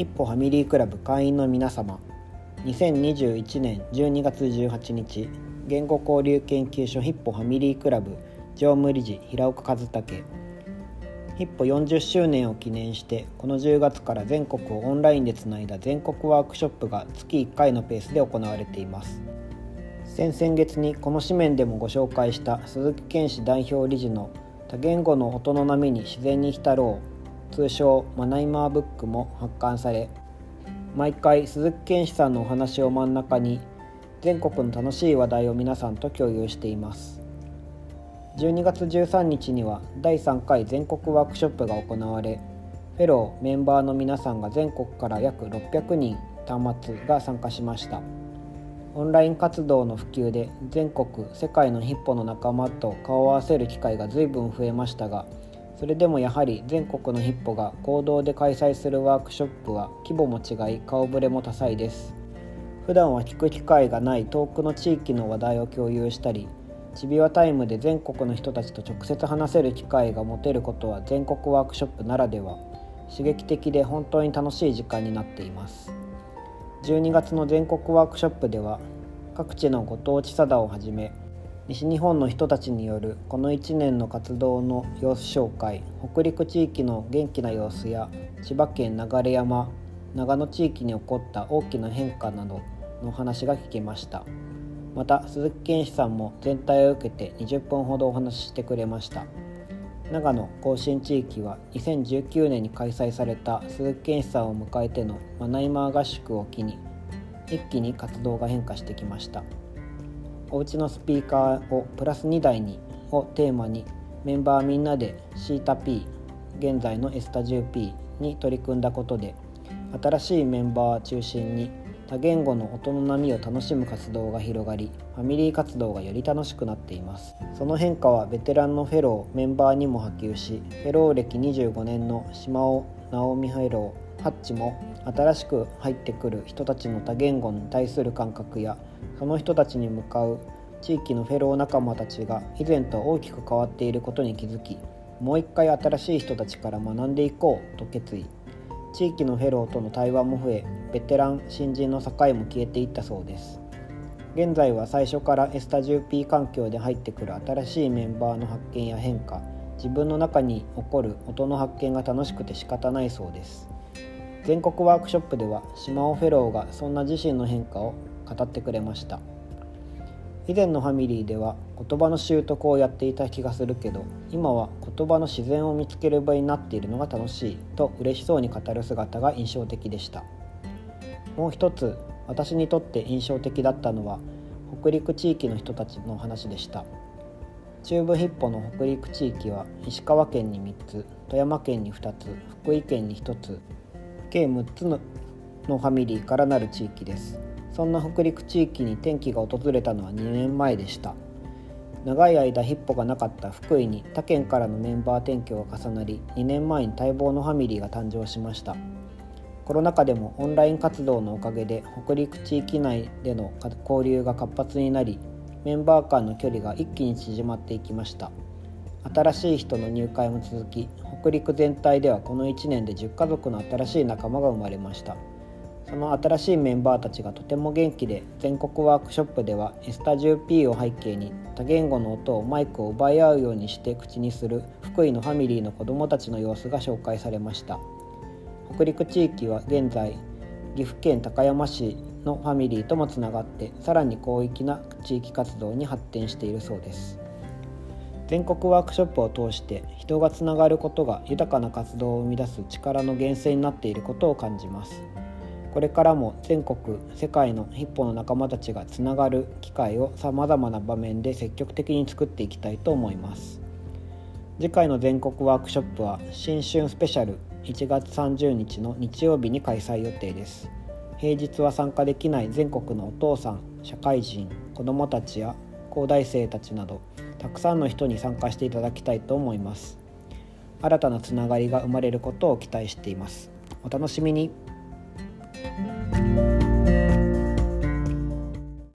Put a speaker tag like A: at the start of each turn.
A: 一歩ファミリークラブ会員の皆様。2021年12月18日言語交流研究所ヒッポファミリークラブ常務理事平岡和武。ヒッポ40周年を記念してこの10月から全国をオンラインでつないだ全国ワークショップが月1回のペースで行われています。先々月にこの紙面でもご紹介した鈴木健氏代表理事の多言語の音の波に自然に浸ろう。通称マナイマーブックも発刊され毎回鈴木健氏さんのお話を真ん中に全国の楽しい話題を皆さんと共有しています12月13日には第3回全国ワークショップが行われフェローメンバーの皆さんが全国から約600人端末が参加しました。オンライン活動の普及で全国世界のヒッポの仲間と顔を合わせる機会が随分増えましたがそれでもやはり全国のヒッポが合同で開催するワークショップは規模も違い顔ぶれも多彩です。普段は聞く機会がない遠くの地域の話題を共有したりちびわタイムで全国の人たちと直接話せる機会が持てることは全国ワークショップならでは刺激的で本当に楽しい時間になっています。12月の全国ワークショップでは各地のご当地サダをはじめ西日本の人たちによるこの1年の活動の様子紹介北陸地域の元気な様子や千葉県流山長野地域に起こった大きな変化などの話が聞けました。また鈴木健志さんも全体を受けて20分ほどお話ししてくれました。長野甲信地域は2019年に開催された鈴木健志さんを迎えてのマナイマー合宿を機に一気に活動が変化してきました。おうちのスピーカーをプラス2台にをテーマにメンバーみんなでシータ P 現在のエスタ 10P に取り組んだことで新しいメンバー中心に多言語の音の波を楽しむ活動が広がりファミリー活動がより楽しくなっています。その変化はベテランのフェローメンバーにも波及しフェロー歴25年の島尾直美フェローハッチも新しく入ってくる人たちの多言語に対する感覚やその人たちに向かう地域のフェロー仲間たちが以前と大きく変わっていることに気づきもう一回新しい人たちから学んでいこうと決意。地域のフェローとの対話も増えベテラン新人の境も消えていったそうです。現在は最初からエスタ 10P 環境で入ってくる新しいメンバーの発見や変化自分の中に起こる音の発見が楽しくて仕方ないそうです。全国ワークショップでは島尾フェローがそんな自身の変化を語ってくれました。以前のファミリーでは言葉の習得をやっていた気がするけど今は言葉の自然を見つける場になっているのが楽しいと嬉しそうに語る姿が印象的でした。もう一つ私にとって印象的だったのは北陸地域の人たちの話でした。中部ヒッポの北陸地域は石川県に3つ富山県に2つ福井県に1つ計6つのファミリーからなる地域です。そんな北陸地域に転機が訪れたのは2年前でした。長い間ヒッポがなかった福井に他県からのメンバー転居が重なり2年前に待望のファミリーが誕生しました。コロナ禍でもオンライン活動のおかげで北陸地域内での交流が活発になりメンバー間の距離が一気に縮まっていきました。新しい人の入会も続き北陸全体ではこの1年で10家族の新しい仲間が生まれました。その新しいメンバーたちがとても元気で全国ワークショップではエスタ 10P を背景に多言語の音をマイクを奪い合うようにして口にする福井のファミリーの子どもたちの様子が紹介されました。北陸地域は現在岐阜県高山市のファミリーともつながってさらに広域な地域活動に発展しているそうです。全国ワークショップを通して人がつながることが豊かな活動を生み出す力の源泉になっていることを感じます。これからも全国世界のヒッポの仲間たちがつながる機会をさまざまな場面で積極的に作っていきたいと思います。次回の全国ワークショップは新春スペシャル1月30日の日曜日に開催予定です。平日は参加できない全国のお父さん社会人子どもたちや高大生たちなどたくさんの人に参加していただきたいと思います。新たなつながりが生まれることを期待しています。お楽しみに。